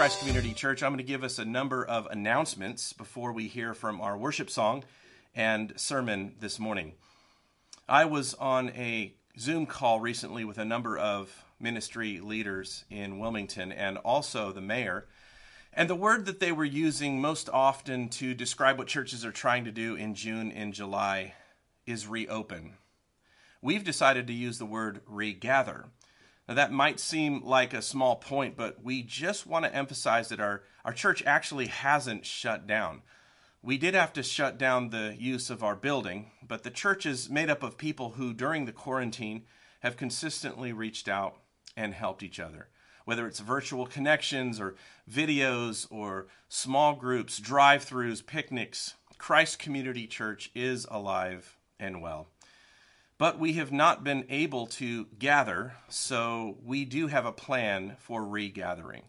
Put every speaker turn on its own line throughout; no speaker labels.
Christ Community Church. I'm going to give us a number of announcements before we hear from our worship song and sermon this morning. I was on a Zoom call recently with a number of ministry leaders in Wilmington and also the mayor. And the word that they were using most often to describe what churches are trying to do in June and July is reopen. We've decided to use the word regather. Now, that might seem like a small point, but we just want to emphasize that our, our church actually hasn't shut down. We did have to shut down the use of our building, but the church is made up of people who, during the quarantine, have consistently reached out and helped each other. Whether it's virtual connections or videos or small groups, drive throughs, picnics, Christ Community Church is alive and well. But we have not been able to gather, so we do have a plan for regathering.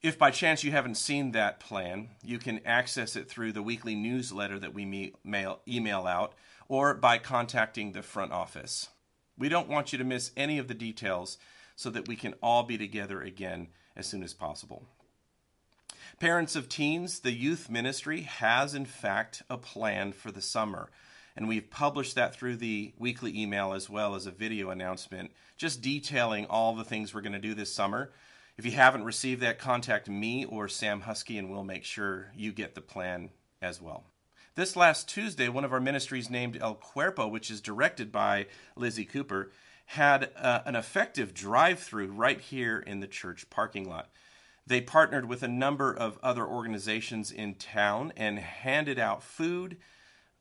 If by chance you haven't seen that plan, you can access it through the weekly newsletter that we mail, email out or by contacting the front office. We don't want you to miss any of the details so that we can all be together again as soon as possible. Parents of teens, the youth ministry has in fact a plan for the summer and we've published that through the weekly email as well as a video announcement, just detailing all the things we're going to do this summer. If you haven't received that, contact me or Sam Husky, and we'll make sure you get the plan as well. This last Tuesday, one of our ministries named El Cuerpo, which is directed by Lizzie Cooper, had uh, an effective drive through right here in the church parking lot. They partnered with a number of other organizations in town and handed out food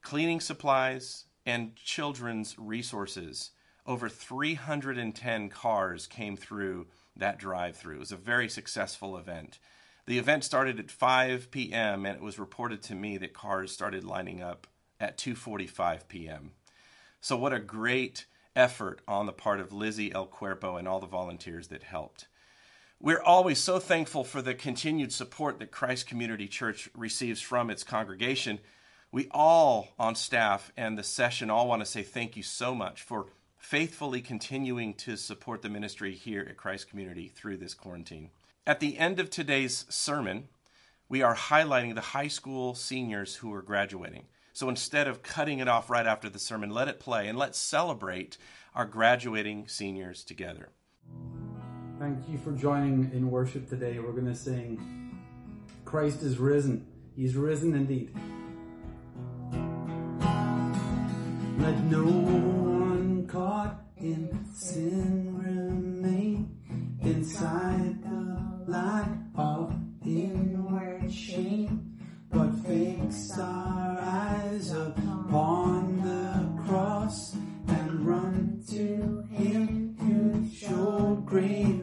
cleaning supplies, and children's resources. Over 310 cars came through that drive through. It was a very successful event. The event started at 5 p.m. and it was reported to me that cars started lining up at 2:45 p.m. So what a great effort on the part of Lizzie El Cuerpo and all the volunteers that helped. We're always so thankful for the continued support that Christ Community Church receives from its congregation we all on staff and the session all want to say thank you so much for faithfully continuing to support the ministry here at Christ Community through this quarantine. At the end of today's sermon, we are highlighting the high school seniors who are graduating. So instead of cutting it off right after the sermon, let it play and let's celebrate our graduating seniors together.
Thank you for joining in worship today. We're going to sing Christ is risen. He's risen indeed. Let no one caught in sin remain inside the light of inward shame, but fix our eyes upon the cross and run to Him who showed great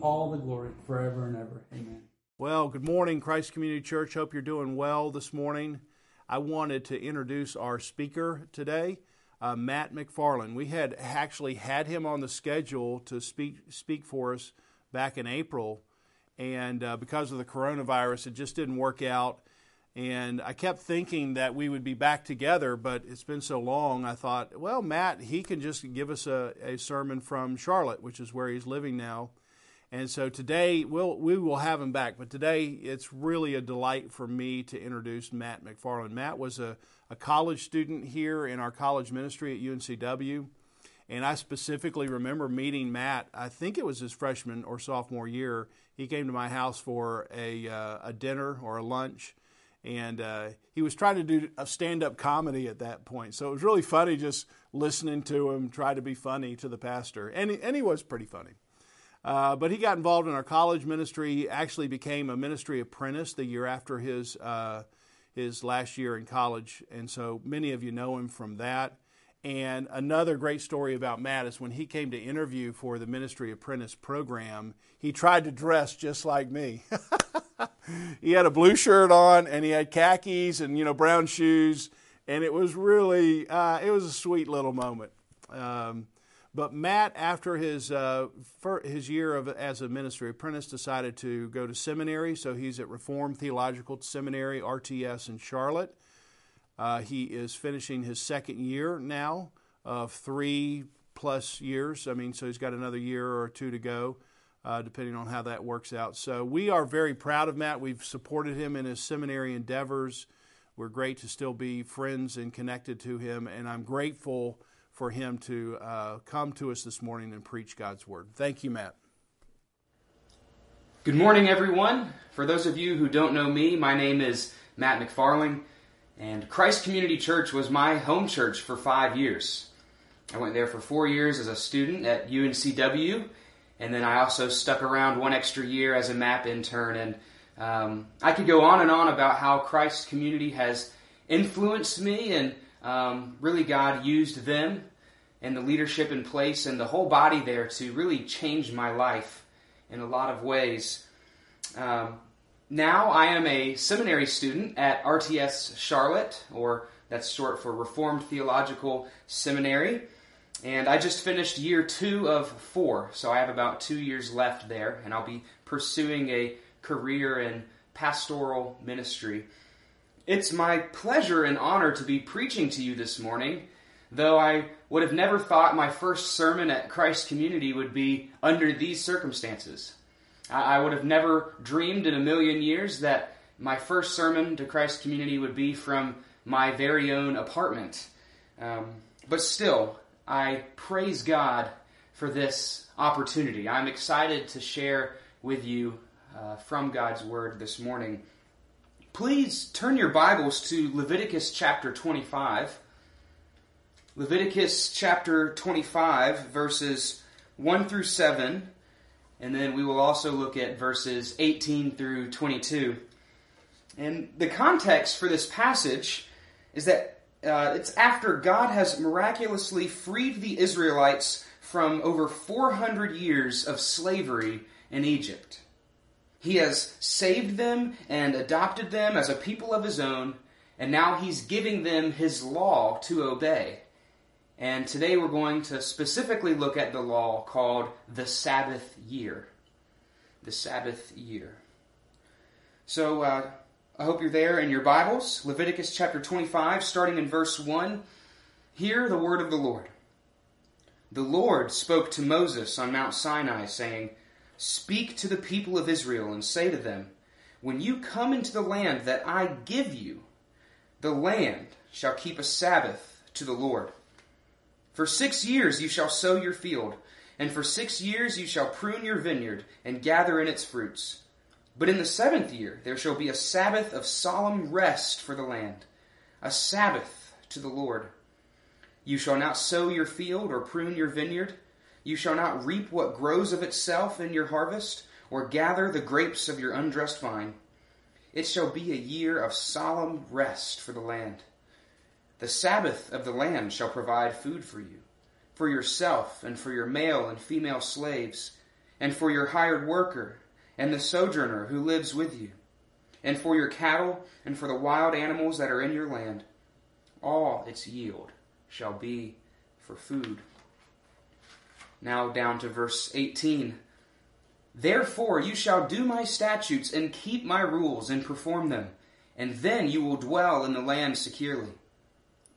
all the glory forever and ever. Amen.
Well, good morning, Christ Community Church. Hope you're doing well this morning. I wanted to introduce our speaker today, uh, Matt McFarland. We had actually had him on the schedule to speak speak for us back in April, and uh, because of the coronavirus, it just didn't work out. And I kept thinking that we would be back together, but it's been so long. I thought, well, Matt, he can just give us a, a sermon from Charlotte, which is where he's living now. And so today we'll, we will have him back, but today it's really a delight for me to introduce Matt McFarland. Matt was a, a college student here in our college ministry at UNCW, and I specifically remember meeting Matt. I think it was his freshman or sophomore year. He came to my house for a, uh, a dinner or a lunch, and uh, he was trying to do a stand-up comedy at that point. So it was really funny just listening to him try to be funny to the pastor, and and he was pretty funny. Uh, but he got involved in our college ministry. He actually became a ministry apprentice the year after his uh, his last year in college, and so many of you know him from that. And another great story about Matt is when he came to interview for the ministry apprentice program, he tried to dress just like me. he had a blue shirt on, and he had khakis and you know brown shoes, and it was really uh, it was a sweet little moment. Um, but Matt, after his uh, his year of as a ministry apprentice, decided to go to seminary. So he's at Reformed Theological Seminary (RTS) in Charlotte. Uh, he is finishing his second year now of three plus years. I mean, so he's got another year or two to go, uh, depending on how that works out. So we are very proud of Matt. We've supported him in his seminary endeavors. We're great to still be friends and connected to him, and I'm grateful for him to uh, come to us this morning and preach God's word. Thank you, Matt.
Good morning, everyone. For those of you who don't know me, my name is Matt McFarland, and Christ Community Church was my home church for five years. I went there for four years as a student at UNCW, and then I also stuck around one extra year as a MAP intern. And um, I could go on and on about how Christ Community has influenced me, and um, really God used them and the leadership in place and the whole body there to really change my life in a lot of ways. Um, now I am a seminary student at RTS Charlotte, or that's short for Reformed Theological Seminary. And I just finished year two of four, so I have about two years left there, and I'll be pursuing a career in pastoral ministry. It's my pleasure and honor to be preaching to you this morning though I would have never thought my first sermon at Christ Community would be under these circumstances. I would have never dreamed in a million years that my first sermon to Christ Community would be from my very own apartment. Um, but still, I praise God for this opportunity. I'm excited to share with you uh, from God's Word this morning. Please turn your Bibles to Leviticus chapter 25. Leviticus chapter 25, verses 1 through 7, and then we will also look at verses 18 through 22. And the context for this passage is that uh, it's after God has miraculously freed the Israelites from over 400 years of slavery in Egypt. He has saved them and adopted them as a people of his own, and now he's giving them his law to obey. And today we're going to specifically look at the law called the Sabbath year. The Sabbath year. So uh, I hope you're there in your Bibles. Leviticus chapter 25, starting in verse 1. Hear the word of the Lord. The Lord spoke to Moses on Mount Sinai, saying, Speak to the people of Israel and say to them, When you come into the land that I give you, the land shall keep a Sabbath to the Lord. For six years you shall sow your field, and for six years you shall prune your vineyard and gather in its fruits. But in the seventh year there shall be a Sabbath of solemn rest for the land, a Sabbath to the Lord. You shall not sow your field or prune your vineyard you shall not reap what grows of itself in your harvest, or gather the grapes of your undressed vine. It shall be a year of solemn rest for the land. The Sabbath of the land shall provide food for you, for yourself, and for your male and female slaves, and for your hired worker, and the sojourner who lives with you, and for your cattle, and for the wild animals that are in your land. All its yield shall be for food. Now down to verse 18. Therefore you shall do my statutes and keep my rules and perform them, and then you will dwell in the land securely.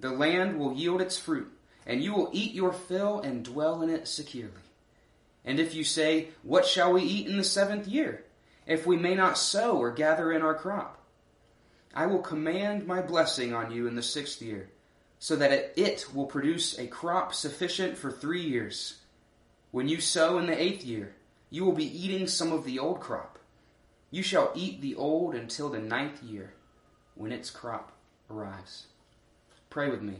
The land will yield its fruit, and you will eat your fill and dwell in it securely. And if you say, What shall we eat in the seventh year, if we may not sow or gather in our crop? I will command my blessing on you in the sixth year, so that it will produce a crop sufficient for three years when you sow in the eighth year, you will be eating some of the old crop. You shall eat the old until the ninth year, when its crop arrives. Pray with me.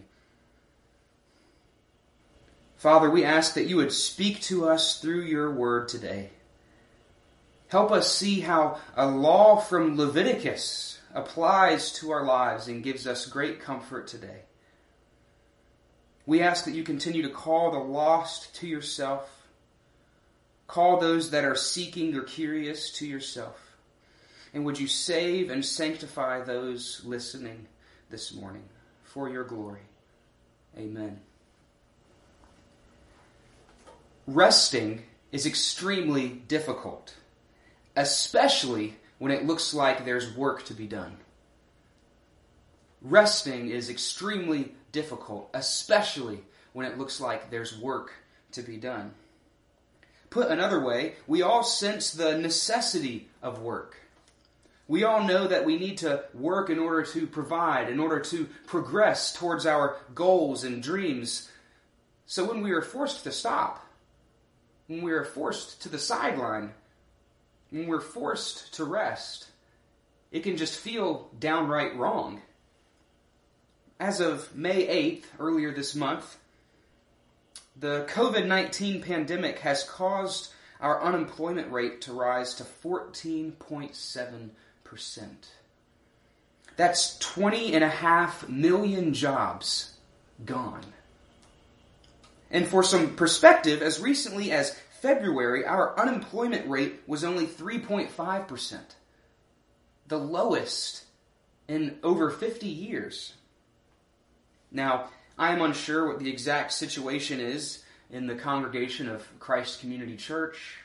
Father, we ask that you would speak to us through your word today. Help us see how a law from Leviticus applies to our lives and gives us great comfort today. We ask that you continue to call the lost to yourself Call those that are seeking or curious to yourself. And would you save and sanctify those listening this morning for your glory? Amen. Resting is extremely difficult, especially when it looks like there's work to be done. Resting is extremely difficult, especially when it looks like there's work to be done. Put another way, we all sense the necessity of work. We all know that we need to work in order to provide, in order to progress towards our goals and dreams. So when we are forced to stop, when we are forced to the sideline, when we're forced to rest, it can just feel downright wrong. As of May 8th, earlier this month, the COVID 19 pandemic has caused our unemployment rate to rise to 14.7%. That's 20 and a half million jobs gone. And for some perspective, as recently as February, our unemployment rate was only 3.5%, the lowest in over 50 years. Now, I am unsure what the exact situation is in the congregation of Christ Community Church,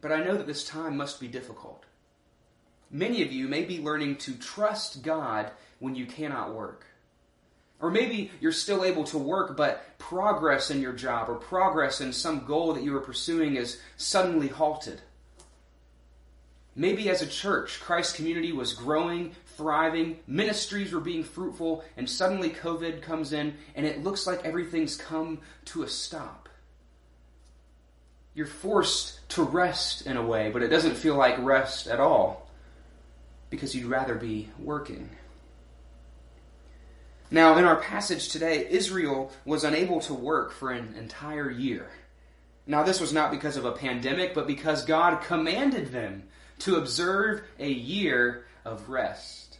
but I know that this time must be difficult. Many of you may be learning to trust God when you cannot work. Or maybe you're still able to work, but progress in your job or progress in some goal that you are pursuing is suddenly halted. Maybe as a church, Christ community was growing, thriving, ministries were being fruitful, and suddenly COVID comes in and it looks like everything's come to a stop. You're forced to rest in a way, but it doesn't feel like rest at all because you'd rather be working. Now, in our passage today, Israel was unable to work for an entire year. Now, this was not because of a pandemic, but because God commanded them to observe a year of rest.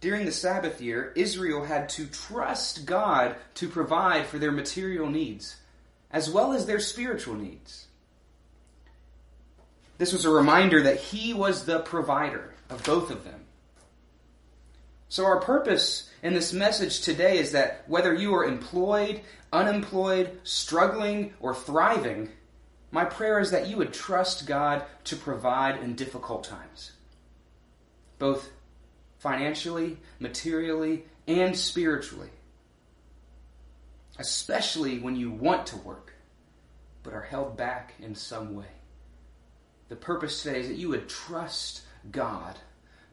During the Sabbath year, Israel had to trust God to provide for their material needs, as well as their spiritual needs. This was a reminder that he was the provider of both of them. So, our purpose in this message today is that whether you are employed, unemployed, struggling, or thriving, my prayer is that you would trust God to provide in difficult times, both financially, materially, and spiritually. Especially when you want to work, but are held back in some way. The purpose today is that you would trust God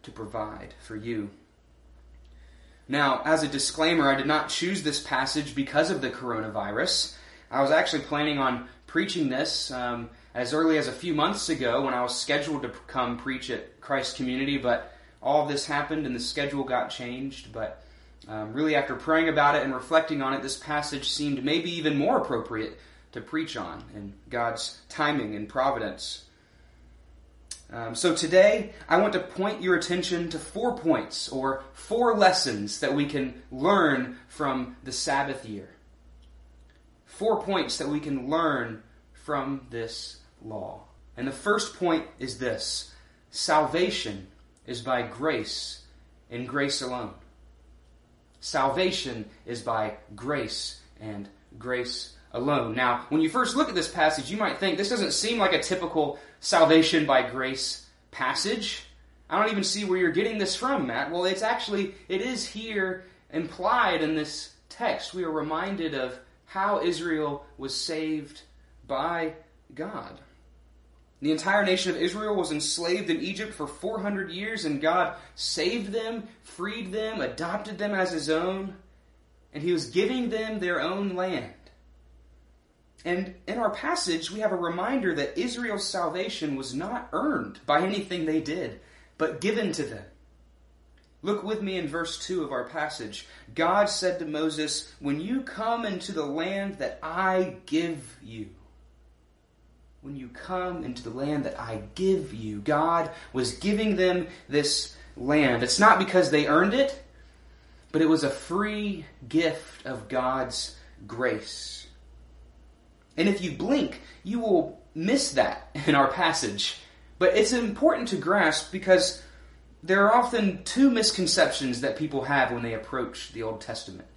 to provide for you. Now, as a disclaimer, I did not choose this passage because of the coronavirus. I was actually planning on preaching this um, as early as a few months ago when I was scheduled to come preach at Christ Community, but all of this happened and the schedule got changed. But um, really, after praying about it and reflecting on it, this passage seemed maybe even more appropriate to preach on in God's timing and providence. Um, so today, I want to point your attention to four points or four lessons that we can learn from the Sabbath year. Four points that we can learn from this law. And the first point is this salvation is by grace and grace alone. Salvation is by grace and grace alone. Now, when you first look at this passage, you might think this doesn't seem like a typical salvation by grace passage. I don't even see where you're getting this from, Matt. Well, it's actually, it is here implied in this text. We are reminded of how Israel was saved by God. The entire nation of Israel was enslaved in Egypt for 400 years, and God saved them, freed them, adopted them as His own, and He was giving them their own land. And in our passage, we have a reminder that Israel's salvation was not earned by anything they did, but given to them. Look with me in verse 2 of our passage. God said to Moses, When you come into the land that I give you, when you come into the land that I give you, God was giving them this land. It's not because they earned it, but it was a free gift of God's grace. And if you blink, you will miss that in our passage. But it's important to grasp because there are often two misconceptions that people have when they approach the Old Testament.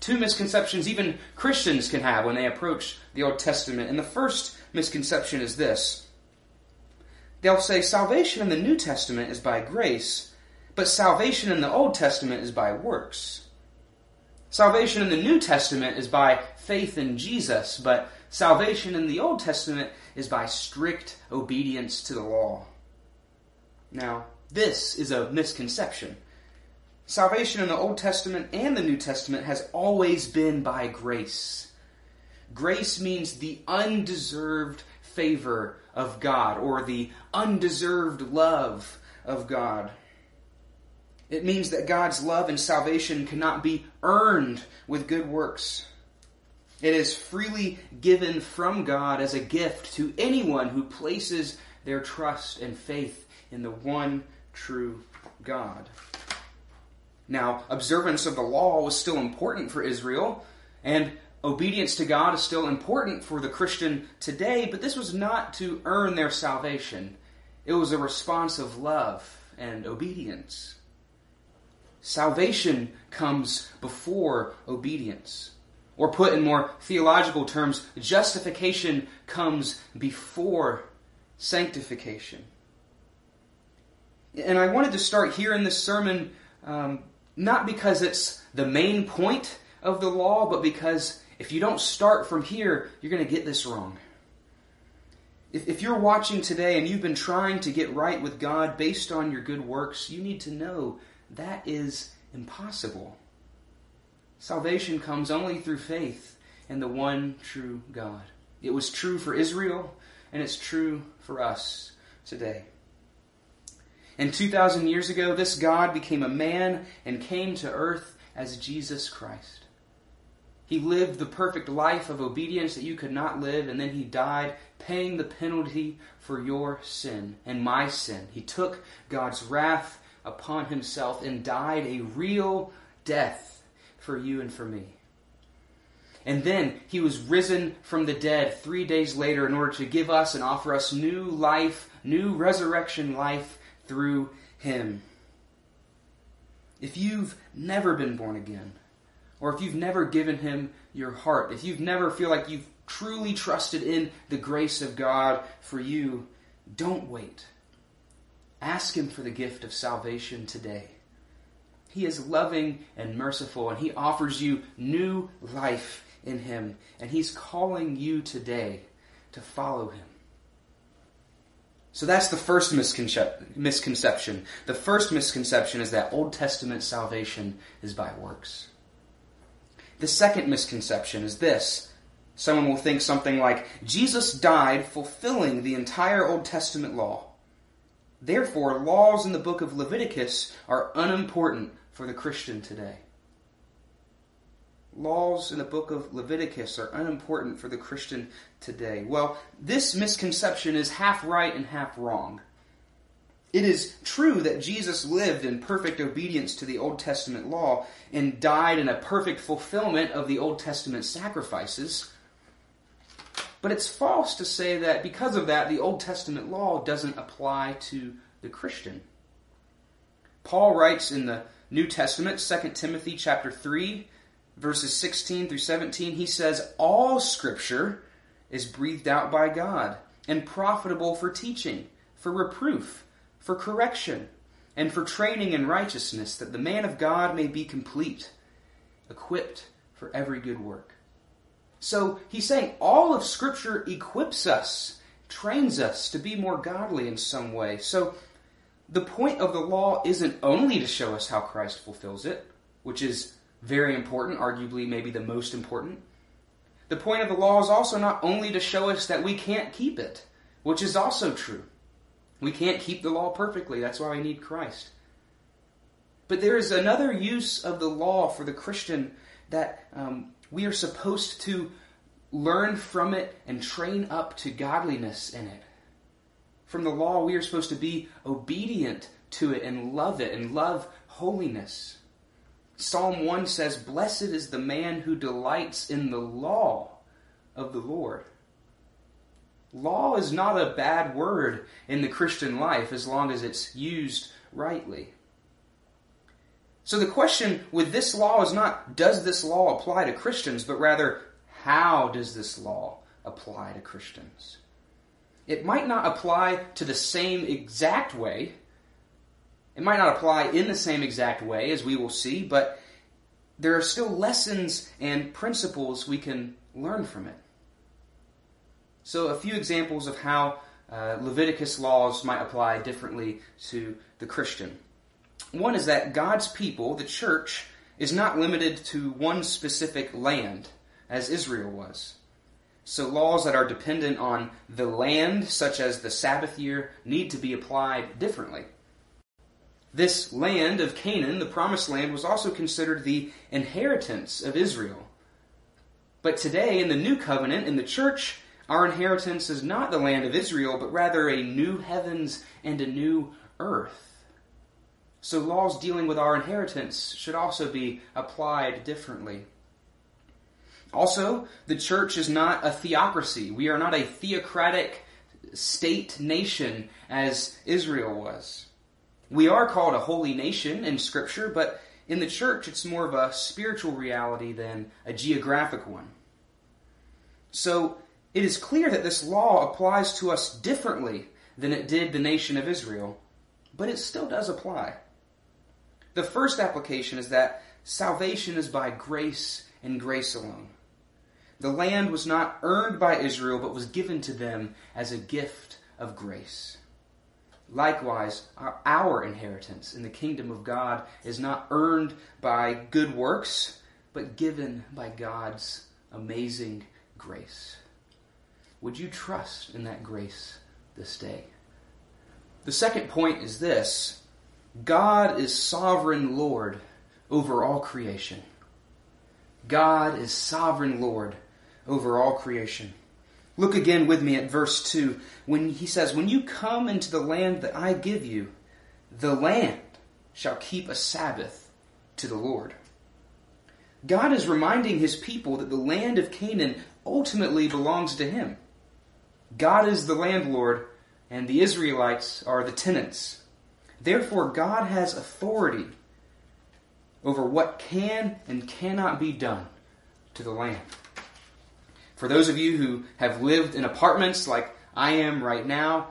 Two misconceptions even Christians can have when they approach the Old Testament. And the first misconception is this they'll say salvation in the New Testament is by grace, but salvation in the Old Testament is by works. Salvation in the New Testament is by faith in Jesus, but Salvation in the Old Testament is by strict obedience to the law. Now, this is a misconception. Salvation in the Old Testament and the New Testament has always been by grace. Grace means the undeserved favor of God or the undeserved love of God. It means that God's love and salvation cannot be earned with good works. It is freely given from God as a gift to anyone who places their trust and faith in the one true God. Now, observance of the law was still important for Israel, and obedience to God is still important for the Christian today, but this was not to earn their salvation. It was a response of love and obedience. Salvation comes before obedience. Or put in more theological terms, justification comes before sanctification. And I wanted to start here in this sermon um, not because it's the main point of the law, but because if you don't start from here, you're going to get this wrong. If, if you're watching today and you've been trying to get right with God based on your good works, you need to know that is impossible. Salvation comes only through faith in the one true God. It was true for Israel, and it's true for us today. And 2,000 years ago, this God became a man and came to earth as Jesus Christ. He lived the perfect life of obedience that you could not live, and then he died, paying the penalty for your sin and my sin. He took God's wrath upon himself and died a real death for you and for me. And then he was risen from the dead three days later in order to give us and offer us new life, new resurrection life through Him. If you've never been born again, or if you've never given Him your heart, if you've never feel like you've truly trusted in the grace of God for you, don't wait. Ask Him for the gift of salvation today. He is loving and merciful, and He offers you new life in Him. And He's calling you today to follow Him. So that's the first misconcep- misconception. The first misconception is that Old Testament salvation is by works. The second misconception is this. Someone will think something like, Jesus died fulfilling the entire Old Testament law. Therefore, laws in the book of Leviticus are unimportant for the Christian today. Laws in the book of Leviticus are unimportant for the Christian today. Well, this misconception is half right and half wrong. It is true that Jesus lived in perfect obedience to the Old Testament law and died in a perfect fulfillment of the Old Testament sacrifices. But it's false to say that because of that, the Old Testament law doesn't apply to the Christian. Paul writes in the New Testament, 2 Timothy chapter 3, verses 16 through 17, he says, All scripture is breathed out by God and profitable for teaching, for reproof, for correction, and for training in righteousness, that the man of God may be complete, equipped for every good work. So he's saying all of Scripture equips us, trains us to be more godly in some way. So the point of the law isn't only to show us how Christ fulfills it, which is very important, arguably maybe the most important. The point of the law is also not only to show us that we can't keep it, which is also true. We can't keep the law perfectly. That's why we need Christ. But there is another use of the law for the Christian that um, we are supposed to learn from it and train up to godliness in it. From the law, we are supposed to be obedient to it and love it and love holiness. Psalm 1 says, Blessed is the man who delights in the law of the Lord. Law is not a bad word in the Christian life as long as it's used rightly. So the question with this law is not does this law apply to Christians, but rather how does this law apply to Christians? It might not apply to the same exact way. It might not apply in the same exact way as we will see, but there are still lessons and principles we can learn from it. So, a few examples of how uh, Leviticus laws might apply differently to the Christian. One is that God's people, the church, is not limited to one specific land, as Israel was. So, laws that are dependent on the land, such as the Sabbath year, need to be applied differently. This land of Canaan, the promised land, was also considered the inheritance of Israel. But today, in the new covenant, in the church, our inheritance is not the land of Israel, but rather a new heavens and a new earth. So, laws dealing with our inheritance should also be applied differently. Also, the church is not a theocracy. We are not a theocratic state nation as Israel was. We are called a holy nation in Scripture, but in the church it's more of a spiritual reality than a geographic one. So, it is clear that this law applies to us differently than it did the nation of Israel, but it still does apply. The first application is that salvation is by grace and grace alone. The land was not earned by Israel, but was given to them as a gift of grace. Likewise, our, our, inheritance in the kingdom of God is not earned by good works, but given by God's amazing grace. Would you trust in that grace this day? The second point is this God is sovereign Lord over all creation. God is sovereign Lord over all creation. Look again with me at verse 2 when he says, When you come into the land that I give you, the land shall keep a Sabbath to the Lord. God is reminding his people that the land of Canaan ultimately belongs to him. God is the landlord, and the Israelites are the tenants. Therefore, God has authority over what can and cannot be done to the land. For those of you who have lived in apartments like I am right now,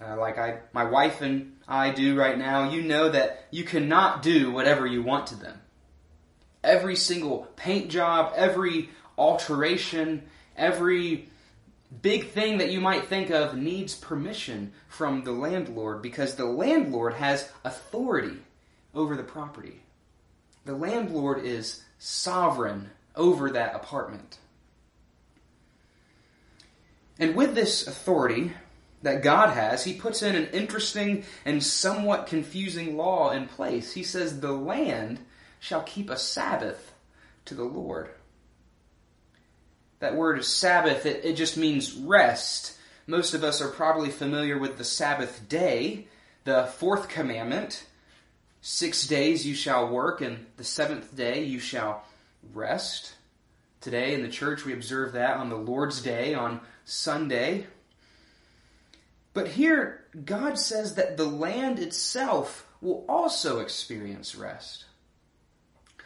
uh, like I, my wife and I do right now, you know that you cannot do whatever you want to them. Every single paint job, every alteration, every big thing that you might think of needs permission from the landlord because the landlord has authority over the property. The landlord is sovereign over that apartment. And with this authority that God has, he puts in an interesting and somewhat confusing law in place. He says, The land shall keep a Sabbath to the Lord. That word is Sabbath, it, it just means rest. Most of us are probably familiar with the Sabbath day, the fourth commandment. Six days you shall work, and the seventh day you shall rest. Today in the church we observe that on the Lord's Day, on Sunday. But here, God says that the land itself will also experience rest.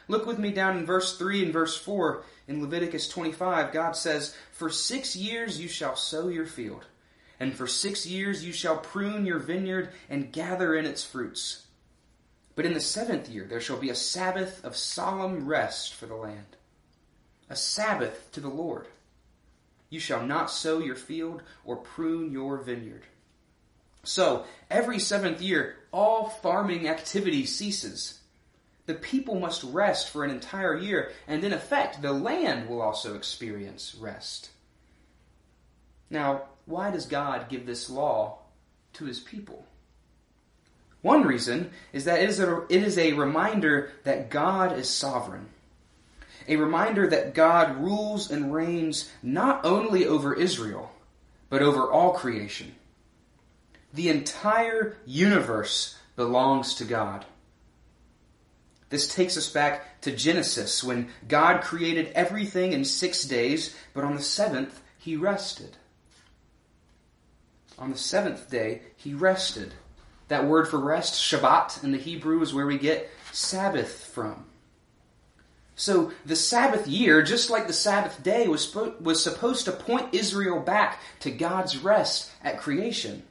Look with me down in verse 3 and verse 4 in Leviticus 25. God says, For six years you shall sow your field, and for six years you shall prune your vineyard and gather in its fruits. But in the seventh year there shall be a Sabbath of solemn rest for the land, a Sabbath to the Lord. You shall not sow your field or prune your vineyard. So, every seventh year, all farming activity ceases the people must rest for an entire year, and in effect, the land will also experience rest. Now, why does God give this law to his people? One reason is that it is, a, it is a reminder that God is sovereign. A reminder that God rules and reigns not only over Israel, but over all creation. The entire universe belongs to God. This takes us back to Genesis when God created everything in six days, but on the seventh, he rested. On the seventh day, he rested. That word for rest, Shabbat, in the Hebrew is where we get Sabbath from. So the Sabbath year, just like the Sabbath day, was, was supposed to point Israel back to God's rest at creation.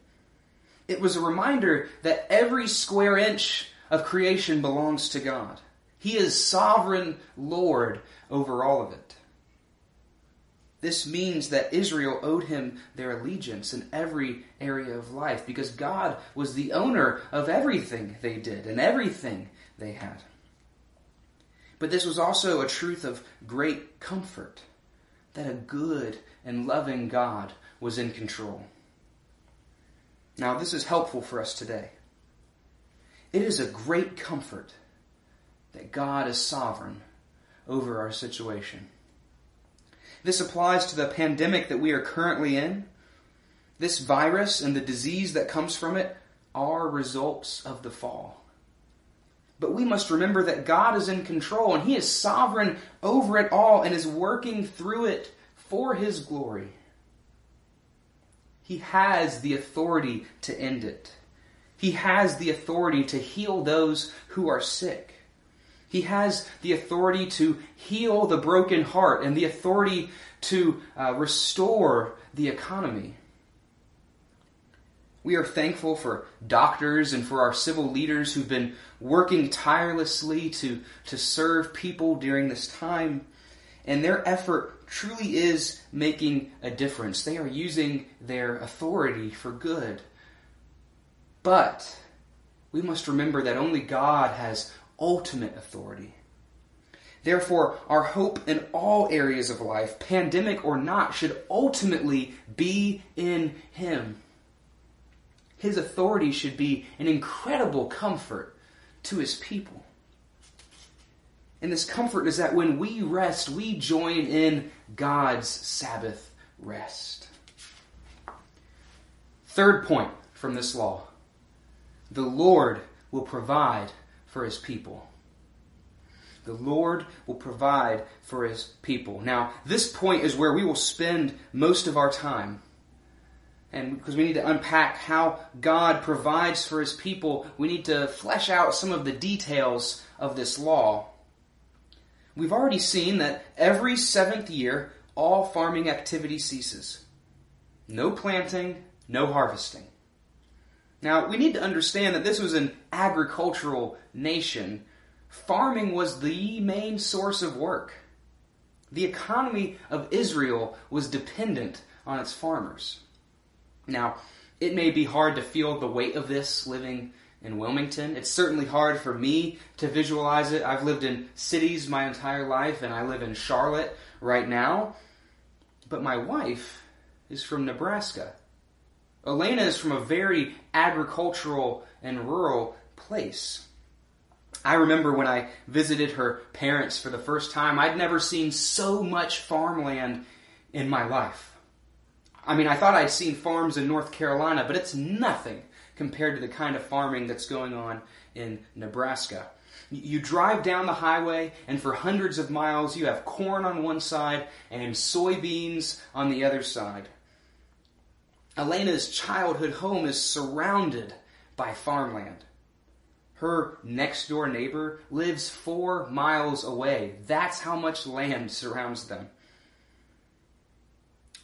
It was a reminder that every square inch of creation belongs to God. He is sovereign Lord over all of it. This means that Israel owed him their allegiance in every area of life because God was the owner of everything they did and everything they had. But this was also a truth of great comfort that a good and loving God was in control. Now, this is helpful for us today. It is a great comfort that God is sovereign over our situation. This applies to the pandemic that we are currently in. This virus and the disease that comes from it are results of the fall. But we must remember that God is in control and He is sovereign over it all and is working through it for His glory. He has the authority to end it. He has the authority to heal those who are sick. He has the authority to heal the broken heart and the authority to uh, restore the economy. We are thankful for doctors and for our civil leaders who've been working tirelessly to, to serve people during this time. And their effort truly is making a difference. They are using their authority for good. But we must remember that only God has ultimate authority. Therefore, our hope in all areas of life, pandemic or not, should ultimately be in Him. His authority should be an incredible comfort to His people. And this comfort is that when we rest, we join in God's Sabbath rest. Third point from this law the Lord will provide for his people. The Lord will provide for his people. Now, this point is where we will spend most of our time. And because we need to unpack how God provides for his people, we need to flesh out some of the details of this law. We've already seen that every seventh year, all farming activity ceases. No planting, no harvesting. Now, we need to understand that this was an agricultural nation. Farming was the main source of work. The economy of Israel was dependent on its farmers. Now, it may be hard to feel the weight of this living in Wilmington. It's certainly hard for me to visualize it. I've lived in cities my entire life, and I live in Charlotte right now. But my wife is from Nebraska. Elena is from a very agricultural and rural place. I remember when I visited her parents for the first time, I'd never seen so much farmland in my life. I mean, I thought I'd seen farms in North Carolina, but it's nothing compared to the kind of farming that's going on in Nebraska. You drive down the highway, and for hundreds of miles, you have corn on one side and soybeans on the other side. Elena's childhood home is surrounded by farmland. Her next door neighbor lives four miles away. That's how much land surrounds them.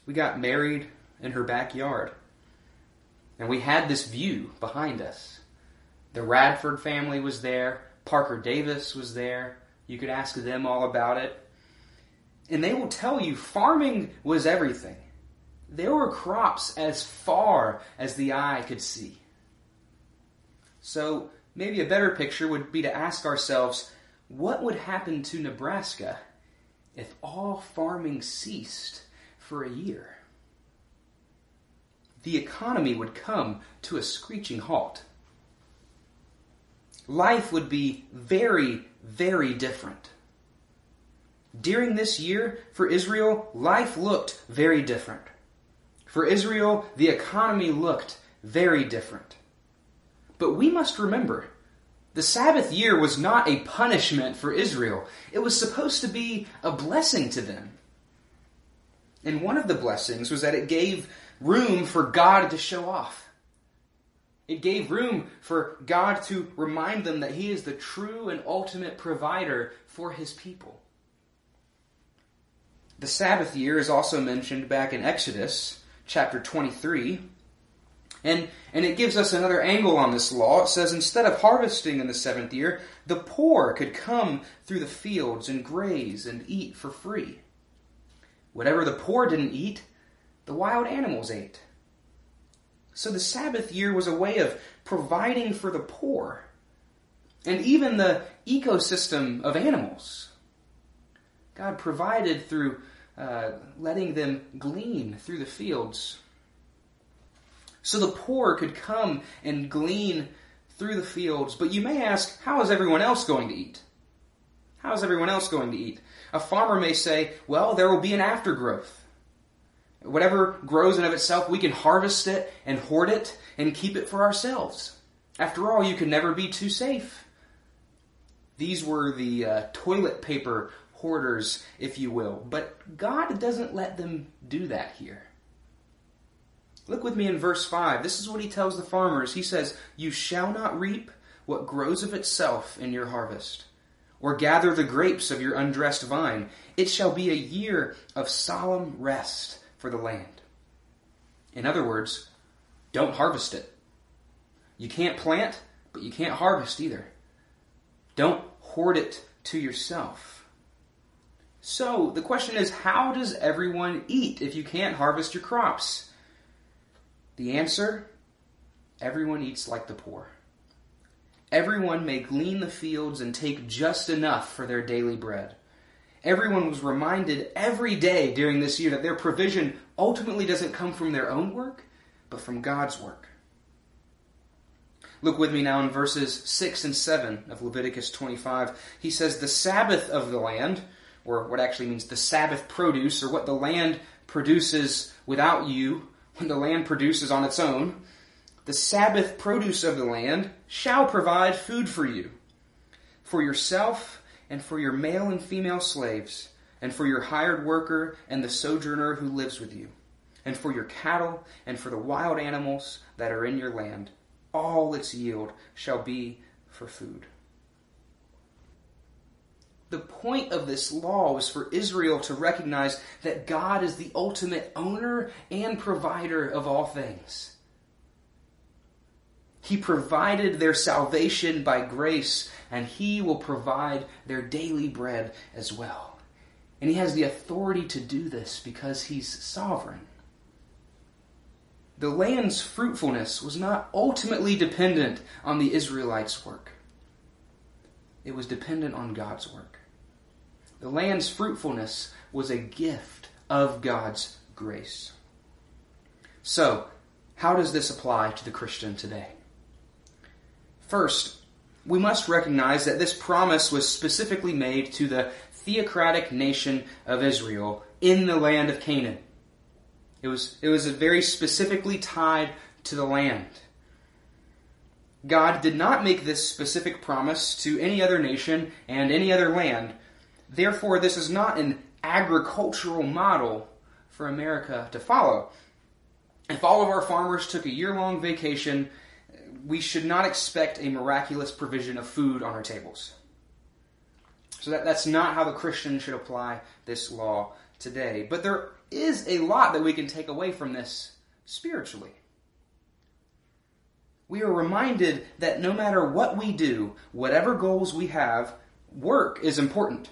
We got married in her backyard. And we had this view behind us. The Radford family was there. Parker Davis was there. You could ask them all about it. And they will tell you farming was everything. There were crops as far as the eye could see. So, maybe a better picture would be to ask ourselves what would happen to Nebraska if all farming ceased for a year? The economy would come to a screeching halt. Life would be very, very different. During this year, for Israel, life looked very different. For Israel, the economy looked very different. But we must remember, the Sabbath year was not a punishment for Israel. It was supposed to be a blessing to them. And one of the blessings was that it gave room for God to show off. It gave room for God to remind them that He is the true and ultimate provider for His people. The Sabbath year is also mentioned back in Exodus chapter 23. And, and it gives us another angle on this law. It says instead of harvesting in the seventh year, the poor could come through the fields and graze and eat for free. Whatever the poor didn't eat, the wild animals ate. So the Sabbath year was a way of providing for the poor and even the ecosystem of animals. God provided through uh, letting them glean through the fields. So the poor could come and glean through the fields. But you may ask, how is everyone else going to eat? How is everyone else going to eat? A farmer may say, well, there will be an aftergrowth. Whatever grows in of itself, we can harvest it and hoard it and keep it for ourselves. After all, you can never be too safe. These were the uh, toilet paper hoarders, if you will. But God doesn't let them do that here. Look with me in verse 5. This is what he tells the farmers. He says, You shall not reap what grows of itself in your harvest, or gather the grapes of your undressed vine. It shall be a year of solemn rest for the land. In other words, don't harvest it. You can't plant, but you can't harvest either. Don't hoard it to yourself. So the question is how does everyone eat if you can't harvest your crops? The answer everyone eats like the poor. Everyone may glean the fields and take just enough for their daily bread. Everyone was reminded every day during this year that their provision ultimately doesn't come from their own work, but from God's work. Look with me now in verses 6 and 7 of Leviticus 25. He says, The Sabbath of the land, or what actually means the Sabbath produce, or what the land produces without you, when the land produces on its own, the Sabbath produce of the land shall provide food for you, for yourself and for your male and female slaves, and for your hired worker and the sojourner who lives with you, and for your cattle, and for the wild animals that are in your land. All its yield shall be for food. The point of this law was for Israel to recognize that God is the ultimate owner and provider of all things. He provided their salvation by grace, and He will provide their daily bread as well. And He has the authority to do this because He's sovereign. The land's fruitfulness was not ultimately dependent on the Israelites' work, it was dependent on God's work. The land's fruitfulness was a gift of God's grace. So, how does this apply to the Christian today? First, we must recognize that this promise was specifically made to the theocratic nation of Israel in the land of Canaan. It was, it was very specifically tied to the land. God did not make this specific promise to any other nation and any other land. Therefore, this is not an agricultural model for America to follow. If all of our farmers took a year long vacation, we should not expect a miraculous provision of food on our tables. So that, that's not how the Christian should apply this law today. But there is a lot that we can take away from this spiritually. We are reminded that no matter what we do, whatever goals we have, work is important.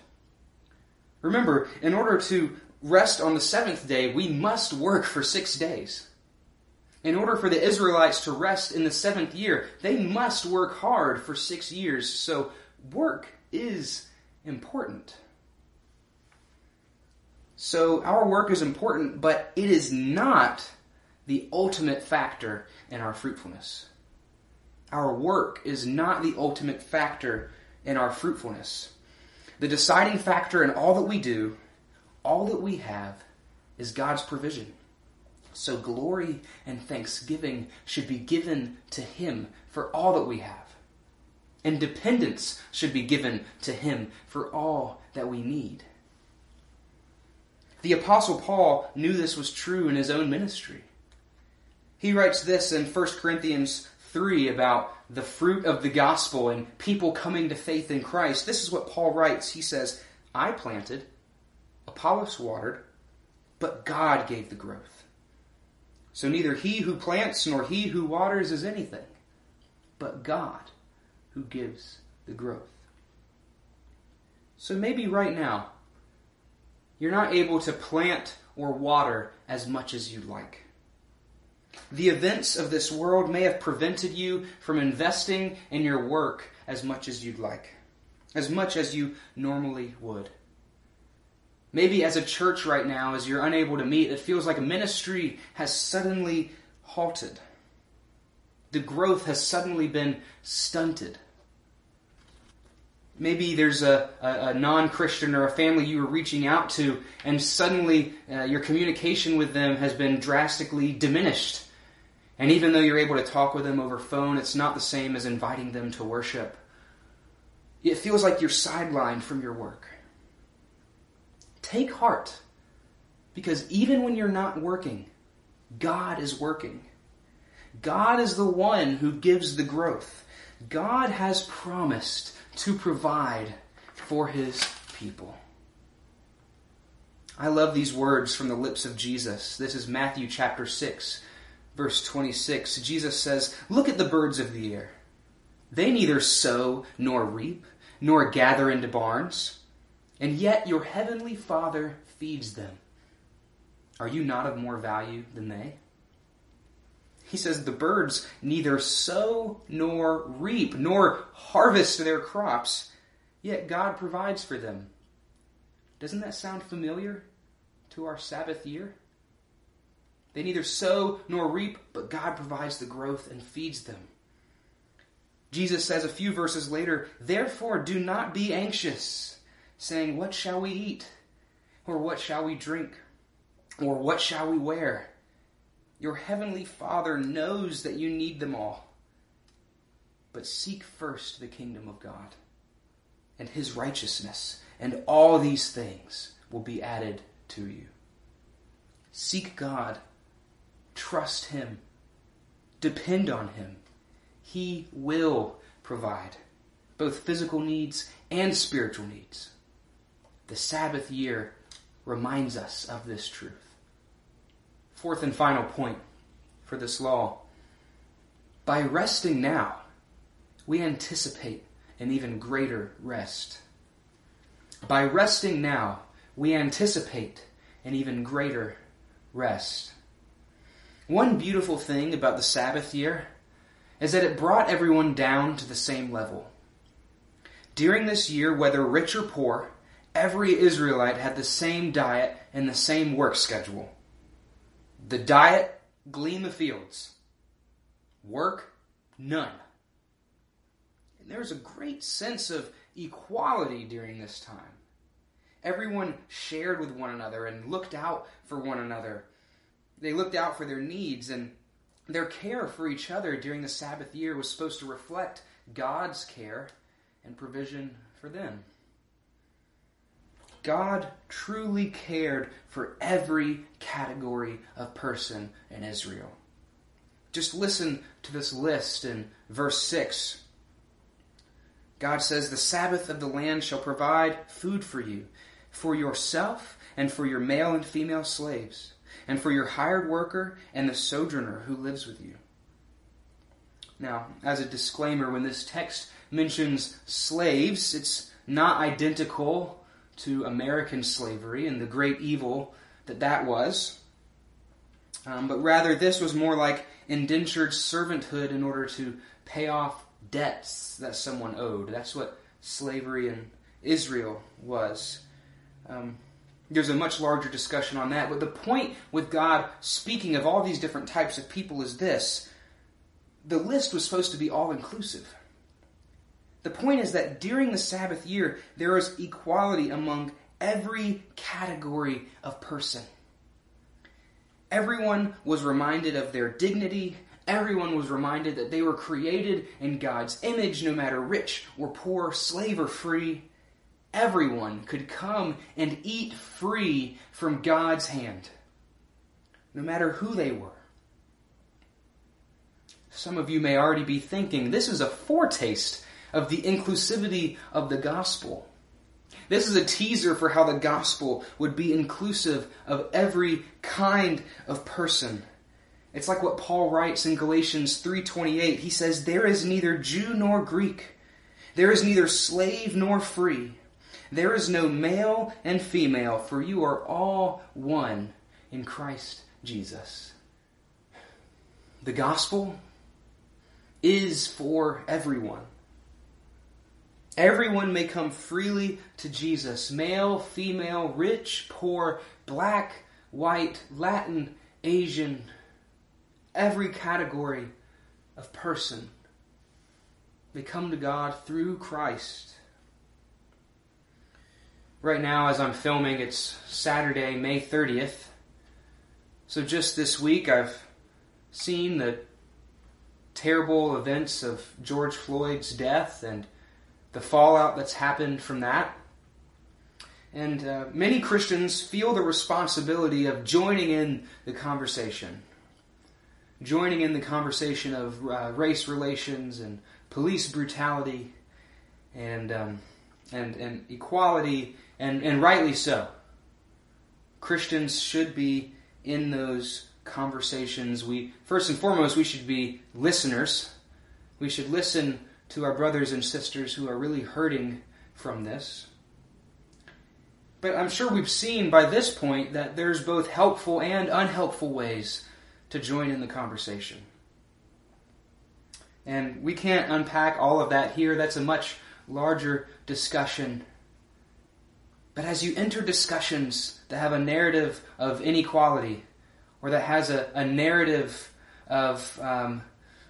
Remember, in order to rest on the seventh day, we must work for six days. In order for the Israelites to rest in the seventh year, they must work hard for six years. So, work is important. So, our work is important, but it is not the ultimate factor in our fruitfulness. Our work is not the ultimate factor in our fruitfulness. The deciding factor in all that we do, all that we have, is God's provision. So glory and thanksgiving should be given to Him for all that we have. And dependence should be given to Him for all that we need. The Apostle Paul knew this was true in his own ministry. He writes this in 1 Corinthians 3 about the fruit of the gospel and people coming to faith in Christ. This is what Paul writes. He says, I planted, Apollos watered, but God gave the growth. So neither he who plants nor he who waters is anything, but God who gives the growth. So maybe right now, you're not able to plant or water as much as you'd like. The events of this world may have prevented you from investing in your work as much as you'd like, as much as you normally would. Maybe as a church right now, as you're unable to meet, it feels like a ministry has suddenly halted. The growth has suddenly been stunted. Maybe there's a, a, a non Christian or a family you were reaching out to, and suddenly uh, your communication with them has been drastically diminished. And even though you're able to talk with them over phone, it's not the same as inviting them to worship. It feels like you're sidelined from your work. Take heart, because even when you're not working, God is working. God is the one who gives the growth. God has promised to provide for his people. I love these words from the lips of Jesus. This is Matthew chapter 6, verse 26. Jesus says, Look at the birds of the air. They neither sow nor reap, nor gather into barns, and yet your heavenly Father feeds them. Are you not of more value than they? He says, The birds neither sow nor reap, nor harvest their crops, yet God provides for them. Doesn't that sound familiar to our Sabbath year? They neither sow nor reap, but God provides the growth and feeds them. Jesus says a few verses later, Therefore do not be anxious, saying, What shall we eat? Or what shall we drink? Or what shall we wear? Your heavenly Father knows that you need them all. But seek first the kingdom of God and his righteousness, and all these things will be added to you. Seek God trust Him, depend on Him. He will provide both physical needs and spiritual needs. The Sabbath year reminds us of this truth. Fourth and final point for this law. By resting now, we anticipate an even greater rest. By resting now, we anticipate an even greater rest. One beautiful thing about the Sabbath year is that it brought everyone down to the same level. During this year, whether rich or poor, every Israelite had the same diet and the same work schedule. The diet, glean the fields. Work, none. And there was a great sense of equality during this time. Everyone shared with one another and looked out for one another. They looked out for their needs, and their care for each other during the Sabbath year was supposed to reflect God's care and provision for them. God truly cared for every category of person in Israel. Just listen to this list in verse 6. God says, The Sabbath of the land shall provide food for you, for yourself and for your male and female slaves, and for your hired worker and the sojourner who lives with you. Now, as a disclaimer, when this text mentions slaves, it's not identical to American slavery and the great evil that that was. Um, but rather, this was more like indentured servanthood in order to pay off debts that someone owed. That's what slavery in Israel was. Um, there's a much larger discussion on that. But the point with God speaking of all these different types of people is this the list was supposed to be all inclusive. The point is that during the Sabbath year, there is equality among every category of person. Everyone was reminded of their dignity. Everyone was reminded that they were created in God's image, no matter rich or poor, slave or free. Everyone could come and eat free from God's hand, no matter who they were. Some of you may already be thinking this is a foretaste of the inclusivity of the gospel. This is a teaser for how the gospel would be inclusive of every kind of person. It's like what Paul writes in Galatians 3:28. He says, "There is neither Jew nor Greek. There is neither slave nor free. There is no male and female, for you are all one in Christ Jesus." The gospel is for everyone. Everyone may come freely to Jesus male, female, rich, poor, black, white, Latin, Asian, every category of person. They come to God through Christ. Right now, as I'm filming, it's Saturday, May 30th. So just this week, I've seen the terrible events of George Floyd's death and the fallout that's happened from that. And uh, many Christians feel the responsibility of joining in the conversation, joining in the conversation of uh, race relations and police brutality and, um, and, and equality, and, and rightly so. Christians should be in those conversations. We first and foremost we should be listeners. We should listen to our brothers and sisters who are really hurting from this. But I'm sure we've seen by this point that there's both helpful and unhelpful ways to join in the conversation. And we can't unpack all of that here. That's a much larger discussion. But as you enter discussions that have a narrative of inequality, or that has a, a narrative of um,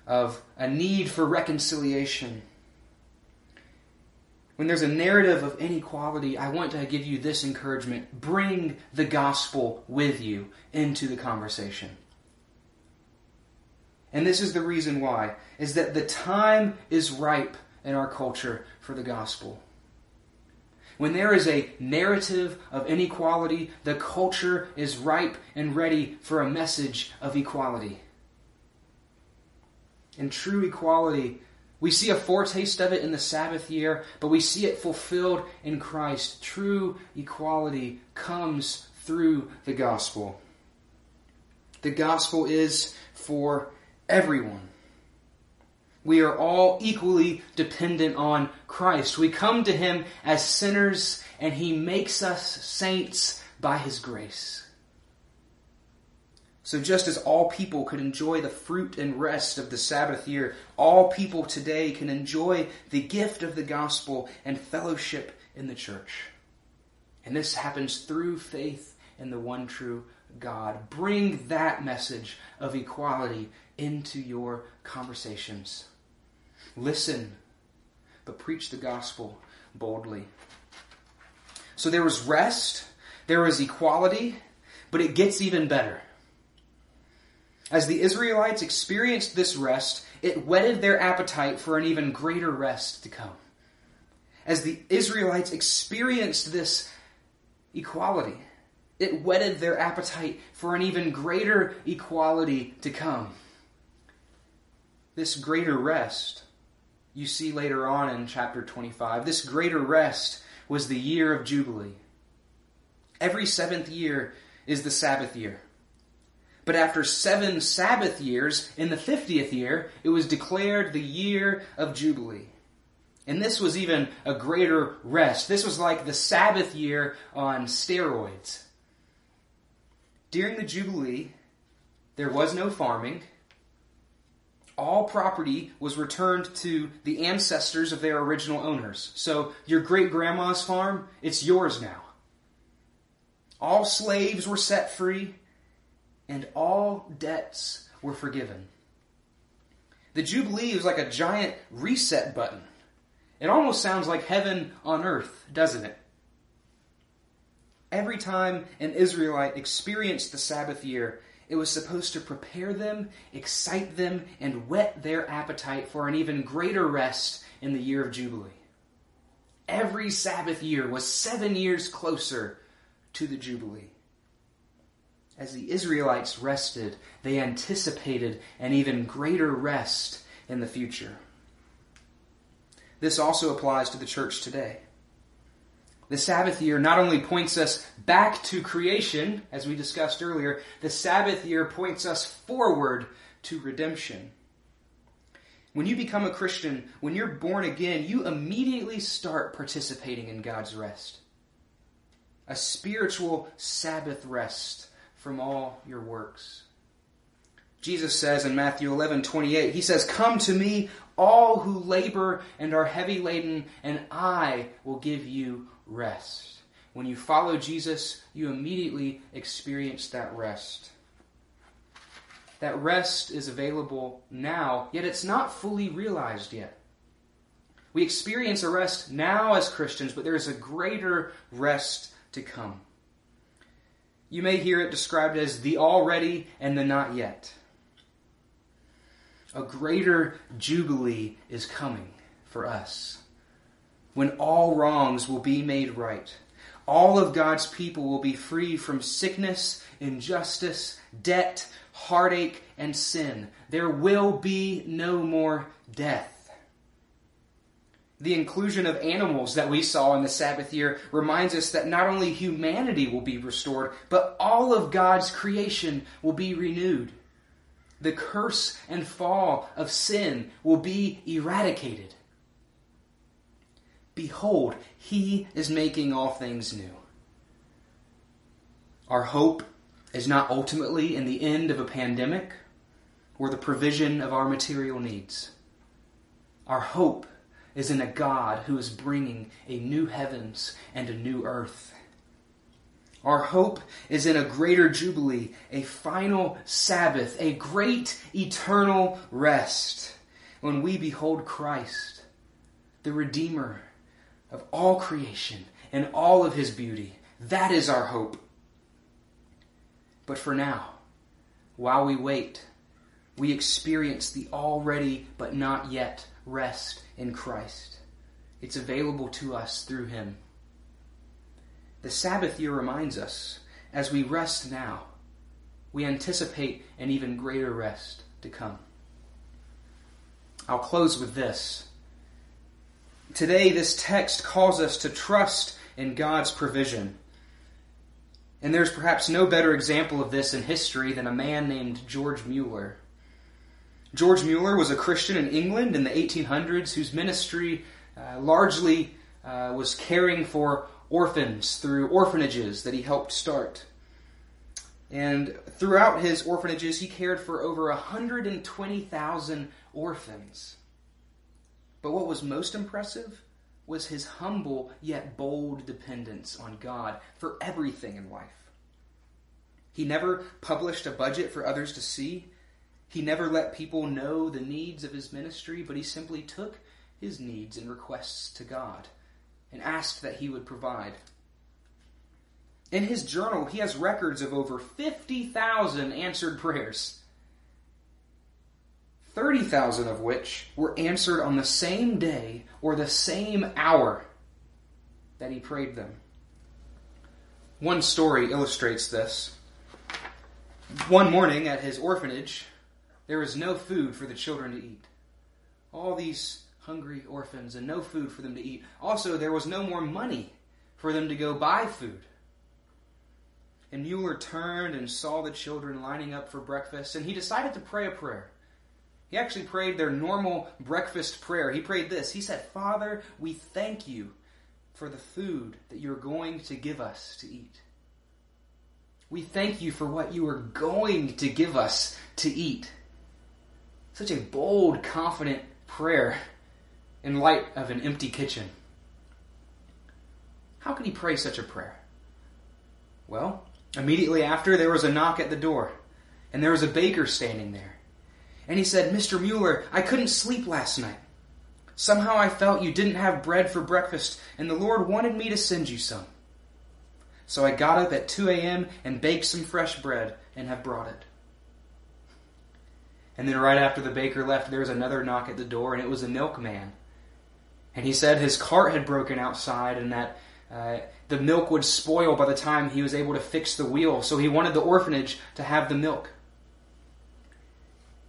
of a need for reconciliation. When there's a narrative of inequality, I want to give you this encouragement. Bring the gospel with you into the conversation. And this is the reason why, is that the time is ripe in our culture for the gospel. When there is a narrative of inequality, the culture is ripe and ready for a message of equality. And true equality, we see a foretaste of it in the Sabbath year, but we see it fulfilled in Christ. True equality comes through the gospel. The gospel is for everyone. We are all equally dependent on Christ. We come to Him as sinners, and He makes us saints by His grace. So, just as all people could enjoy the fruit and rest of the Sabbath year, all people today can enjoy the gift of the gospel and fellowship in the church. And this happens through faith in the one true God. Bring that message of equality into your conversations. Listen, but preach the gospel boldly. So there was rest, there was equality, but it gets even better. As the Israelites experienced this rest, it whetted their appetite for an even greater rest to come. As the Israelites experienced this equality, it whetted their appetite for an even greater equality to come. This greater rest, you see later on in chapter 25, this greater rest was the year of Jubilee. Every seventh year is the Sabbath year. But after seven Sabbath years, in the 50th year, it was declared the year of Jubilee. And this was even a greater rest. This was like the Sabbath year on steroids. During the Jubilee, there was no farming. All property was returned to the ancestors of their original owners. So your great grandma's farm, it's yours now. All slaves were set free, and all debts were forgiven. The Jubilee is like a giant reset button. It almost sounds like heaven on earth, doesn't it? Every time an Israelite experienced the Sabbath year, it was supposed to prepare them, excite them, and whet their appetite for an even greater rest in the year of Jubilee. Every Sabbath year was seven years closer to the Jubilee. As the Israelites rested, they anticipated an even greater rest in the future. This also applies to the church today. The Sabbath year not only points us back to creation, as we discussed earlier, the Sabbath year points us forward to redemption. When you become a Christian, when you're born again, you immediately start participating in God's rest. A spiritual Sabbath rest from all your works. Jesus says in Matthew 11, 28, He says, Come to me, all who labor and are heavy laden, and I will give you rest. When you follow Jesus, you immediately experience that rest. That rest is available now, yet it's not fully realized yet. We experience a rest now as Christians, but there is a greater rest to come. You may hear it described as the already and the not yet. A greater jubilee is coming for us when all wrongs will be made right. All of God's people will be free from sickness, injustice, debt, heartache, and sin. There will be no more death. The inclusion of animals that we saw in the Sabbath year reminds us that not only humanity will be restored, but all of God's creation will be renewed. The curse and fall of sin will be eradicated. Behold, he is making all things new. Our hope is not ultimately in the end of a pandemic or the provision of our material needs. Our hope is in a God who is bringing a new heavens and a new earth. Our hope is in a greater jubilee, a final Sabbath, a great eternal rest when we behold Christ, the Redeemer of all creation and all of his beauty. That is our hope. But for now, while we wait, we experience the already but not yet rest in Christ. It's available to us through him. The Sabbath year reminds us as we rest now, we anticipate an even greater rest to come. I'll close with this. Today, this text calls us to trust in God's provision. And there's perhaps no better example of this in history than a man named George Mueller. George Mueller was a Christian in England in the 1800s whose ministry uh, largely uh, was caring for orphans through orphanages that he helped start. And throughout his orphanages, he cared for over 120,000 orphans. But what was most impressive was his humble yet bold dependence on God for everything in life. He never published a budget for others to see. He never let people know the needs of his ministry, but he simply took his needs and requests to God and asked that he would provide. In his journal, he has records of over 50,000 answered prayers, 30,000 of which were answered on the same day or the same hour that he prayed them. One story illustrates this. One morning at his orphanage, there was no food for the children to eat. All these hungry orphans and no food for them to eat. Also, there was no more money for them to go buy food. And Mueller turned and saw the children lining up for breakfast, and he decided to pray a prayer. He actually prayed their normal breakfast prayer. He prayed this He said, Father, we thank you for the food that you're going to give us to eat. We thank you for what you are going to give us to eat. Such a bold, confident prayer in light of an empty kitchen. How could he pray such a prayer? Well, immediately after, there was a knock at the door, and there was a baker standing there. And he said, Mr. Mueller, I couldn't sleep last night. Somehow I felt you didn't have bread for breakfast, and the Lord wanted me to send you some. So I got up at 2 a.m. and baked some fresh bread and have brought it. And then right after the baker left, there was another knock at the door, and it was a milkman. And he said his cart had broken outside and that uh, the milk would spoil by the time he was able to fix the wheel. So he wanted the orphanage to have the milk.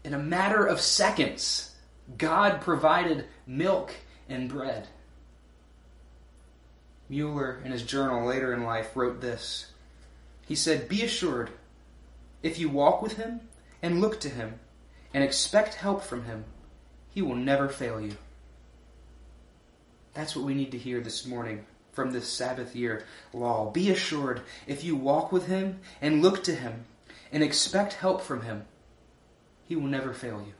In a matter of seconds, God provided milk and bread. Mueller, in his journal later in life, wrote this. He said, Be assured, if you walk with him and look to him and expect help from him, he will never fail you. That's what we need to hear this morning from this Sabbath year law. Be assured, if you walk with him and look to him and expect help from him, he will never fail you.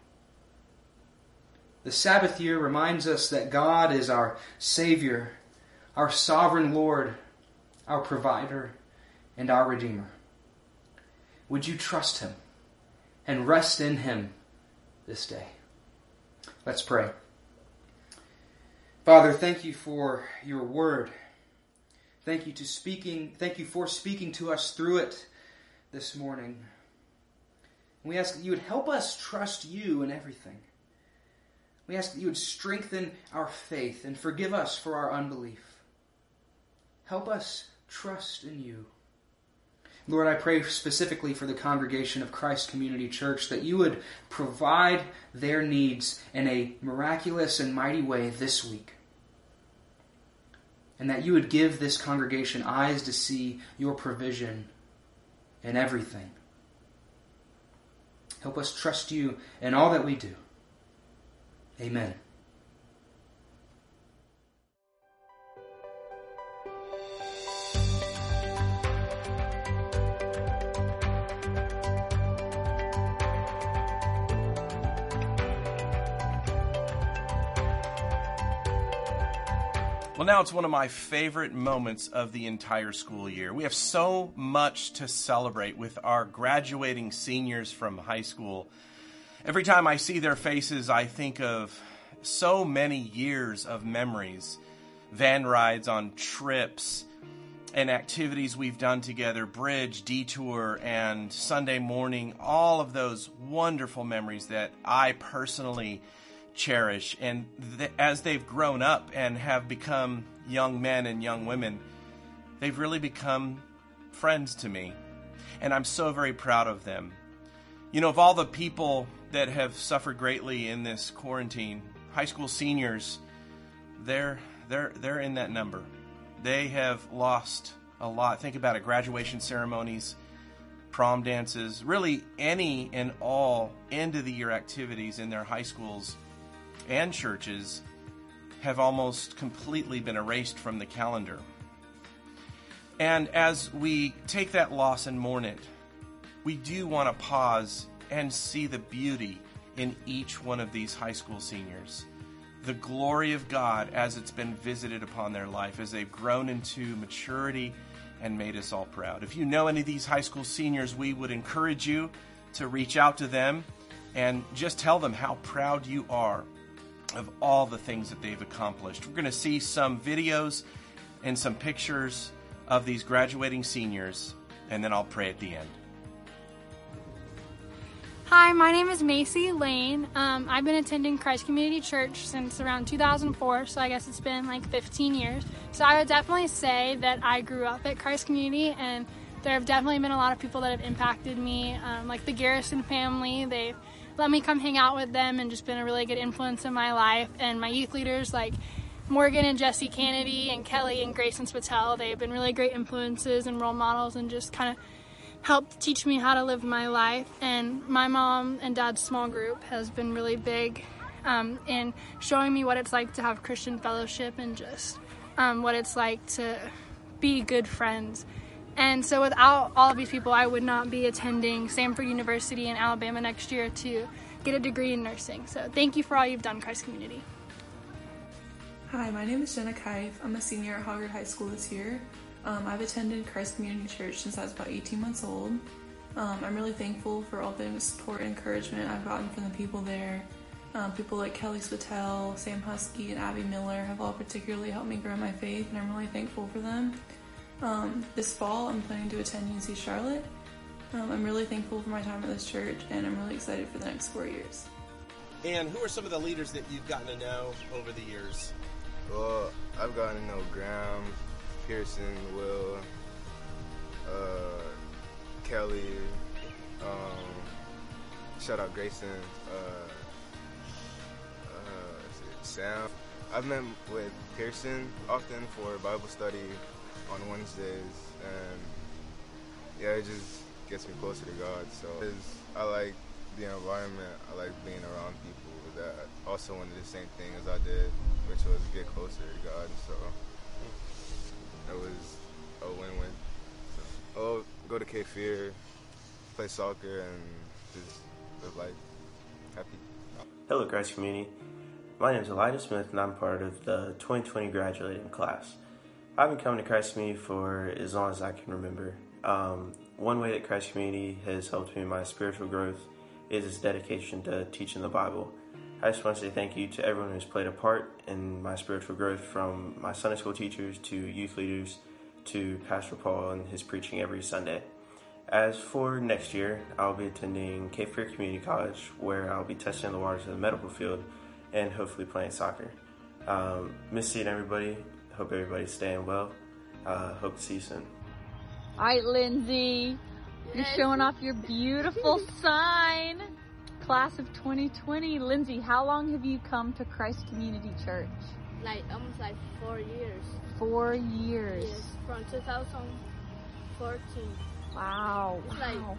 The Sabbath year reminds us that God is our Savior, our sovereign Lord, our provider, and our Redeemer. Would you trust Him and rest in Him this day? Let's pray. Father, thank you for your word. Thank you to speaking, thank you for speaking to us through it this morning. We ask that you would help us trust you in everything. We ask that you would strengthen our faith and forgive us for our unbelief. Help us trust in you. Lord, I pray specifically for the congregation of Christ Community Church that you would provide their needs in a miraculous and mighty way this week and that you would give this congregation eyes to see your provision in everything. Help us trust you in all that we do. Amen.
Well, now it's one of my favorite moments of the entire school year. We have so much to celebrate with our graduating seniors from high school. Every time I see their faces, I think of so many years of memories van rides on trips and activities we've done together, bridge, detour, and Sunday morning, all of those wonderful memories that I personally cherish. And th- as they've grown up and have become young men and young women, they've really become friends to me. And I'm so very proud of them. You know, of all the people that have suffered greatly in this quarantine, high school seniors, they're they're they're in that number. They have lost a lot. Think about it: graduation ceremonies, prom dances, really any and all end of the year activities in their high schools and churches have almost completely been erased from the calendar. And as we take that loss and mourn it, we do want to pause and see the beauty in each one of these high school seniors. The glory of God as it's been visited upon their life, as they've grown into maturity and made us all proud. If you know any of these high school seniors, we would encourage you to reach out to them and just tell them how proud you are of all the things that they've accomplished. We're going to see some videos and some pictures of these graduating seniors, and then I'll pray at the end.
Hi, my name is Macy Lane. Um, I've been attending Christ Community Church since around 2004, so I guess it's been like 15 years. So I would definitely say that I grew up at Christ Community, and there have definitely been a lot of people that have impacted me, um, like the Garrison family. They've let me come hang out with them and just been a really good influence in my life. And my youth leaders, like Morgan and Jesse Kennedy and Kelly and Grayson Spatel, they've been really great influences and role models and just kind of helped teach me how to live my life. And my mom and dad's small group has been really big um, in showing me what it's like to have Christian fellowship and just um, what it's like to be good friends. And so without all of these people, I would not be attending Samford University in Alabama next year to get a degree in nursing. So thank you for all you've done, Christ Community.
Hi, my name is Jenna Kife. I'm a senior at Hoggard High School this year. Um, I've attended Christ Community Church since I was about 18 months old. Um, I'm really thankful for all the support and encouragement I've gotten from the people there. Um, people like Kelly Spatel, Sam Husky, and Abby Miller have all particularly helped me grow my faith, and I'm really thankful for them. Um, this fall, I'm planning to attend UNC Charlotte. Um, I'm really thankful for my time at this church, and I'm really excited for the next four years.
And who are some of the leaders that you've gotten to know over the years?
Well, I've gotten to know Graham, Pearson, Will, uh, Kelly, um, shout out Grayson, uh, uh, Sam. I've met with Pearson often for Bible study on Wednesdays, and yeah, it just gets me closer to God. So I like the environment. I like being around people that also wanted the same thing as I did, which was get closer to God. So it was a win-win. So, oh, go to Cape Fear, play soccer, and just live life happy.
Hello, Christ community. My name is Elijah Smith, and I'm part of the 2020 graduating class. I've been coming to Christ Community for as long as I can remember. Um, one way that Christ Community has helped me in my spiritual growth is its dedication to teaching the Bible. I just want to say thank you to everyone who's played a part in my spiritual growth, from my Sunday school teachers to youth leaders to Pastor Paul and his preaching every Sunday. As for next year, I'll be attending Cape Fear Community College, where I'll be testing the waters of the medical field and hopefully playing soccer. Um, miss seeing everybody. Hope everybody's staying well. Uh, hope to see you soon.
All right, Lindsay, you're showing off your beautiful sign. Class of 2020. Lindsay, how long have you come to Christ Community Church?
Like almost like four years.
Four years.
Yes, from 2014.
Wow.
It's like,
wow.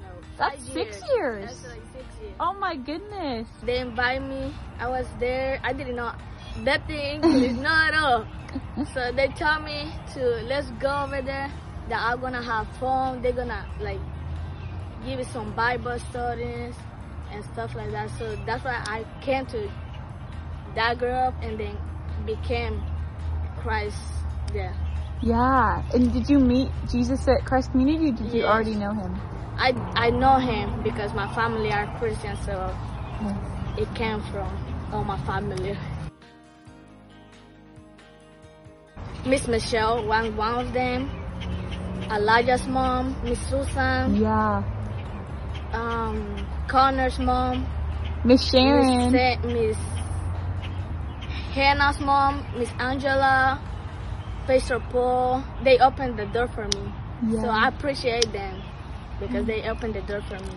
no,
That's
five
six years.
That's like six years.
Oh my goodness.
They invite me. I was there. I did not. That thing is not all. so they tell me to let's go over there. That I'm gonna have fun. They're gonna like give me some Bible studies and stuff like that. So that's why I came to that group and then became Christ there.
Yeah. And did you meet Jesus at Christ Community or did you already know him?
I I know him because my family are Christian, so it came from all my family. Miss Michelle, one one of them. Elijah's mom, Miss Susan,
Yeah.
um, Connor's mom,
Miss Sharon.
Miss, Miss Hannah's mom, Miss Angela, Pastor Paul, they opened the door for me.
Yeah.
So I appreciate them because they opened the door for me.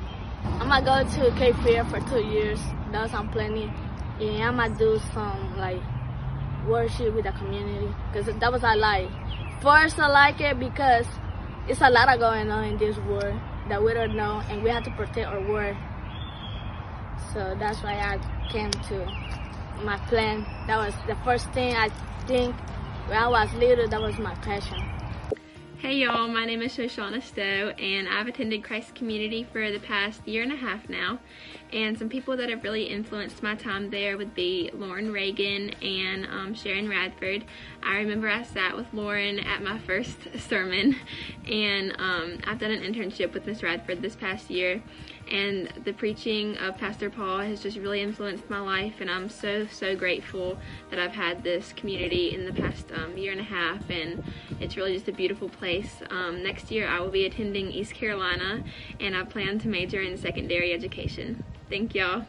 I'm gonna go to Cape Fear for two years. That's I'm planning. And I'm gonna do some like worship with the community because that was I like. First, I like it because it's a lot of going on in this world that we don't know, and we have to protect our world. So that's why I came to my plan. That was the first thing I think when I was little. That was my passion.
Hey y'all, my name is Shoshana Stowe and I've attended Christ Community for the past year and a half now. And some people that have really influenced my time there would be Lauren Reagan and um, Sharon Radford. I remember I sat with Lauren at my first sermon and um, I've done an internship with Miss Radford this past year and the preaching of Pastor Paul has just really influenced my life and I'm so so grateful that I've had this community in the past um, year and a half and it's really just a beautiful place. Um, next year I will be attending East Carolina and I plan to major in secondary education. Thank y'all.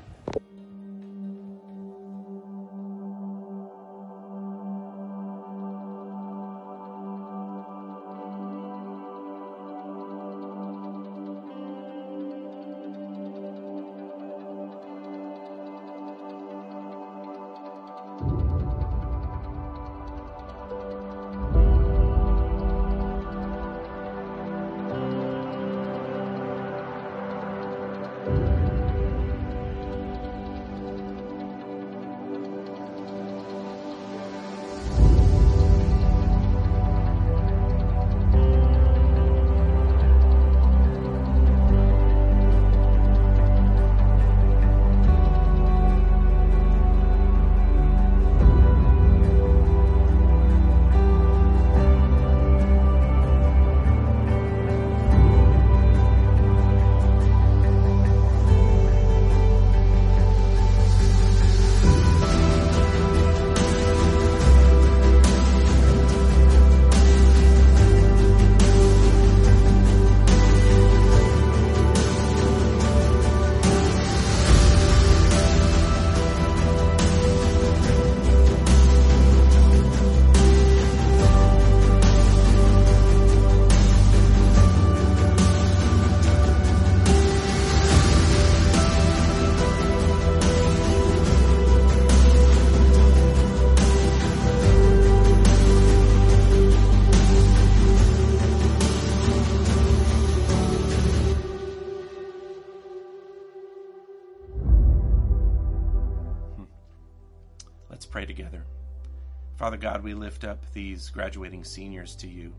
Lift up these graduating seniors to you.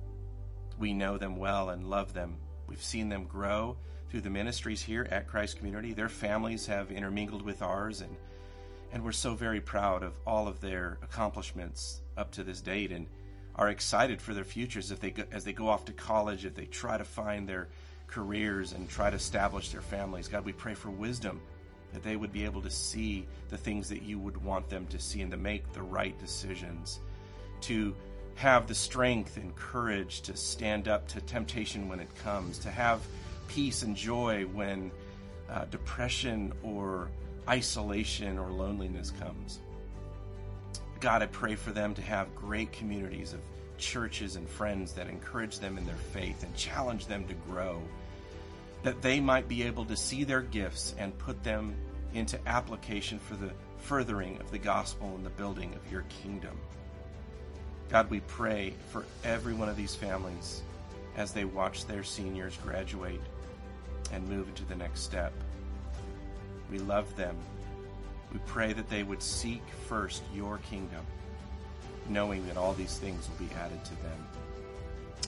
We know them well and love them. We've seen them grow through the ministries here at Christ Community. Their families have intermingled with ours, and, and we're so very proud of all of their accomplishments up to this date and are excited for their futures if they go, as they go off to college, if they try to find their careers and try to establish their families. God, we pray for wisdom that they would be able to see the things that you would want them to see and to make the right decisions, to have the strength and courage to stand up to temptation when it comes, to have peace and joy when uh, depression or isolation or loneliness comes. God, I pray for them to have great communities of churches and friends that encourage them in their faith and challenge them to grow that they might be able to see their gifts and put them into application for the furthering of the gospel and the building of your kingdom. God, we pray for every one of these families as they watch their seniors graduate and move into the next step. We love them. We pray that they would seek first your kingdom, knowing that all these things will be added to them.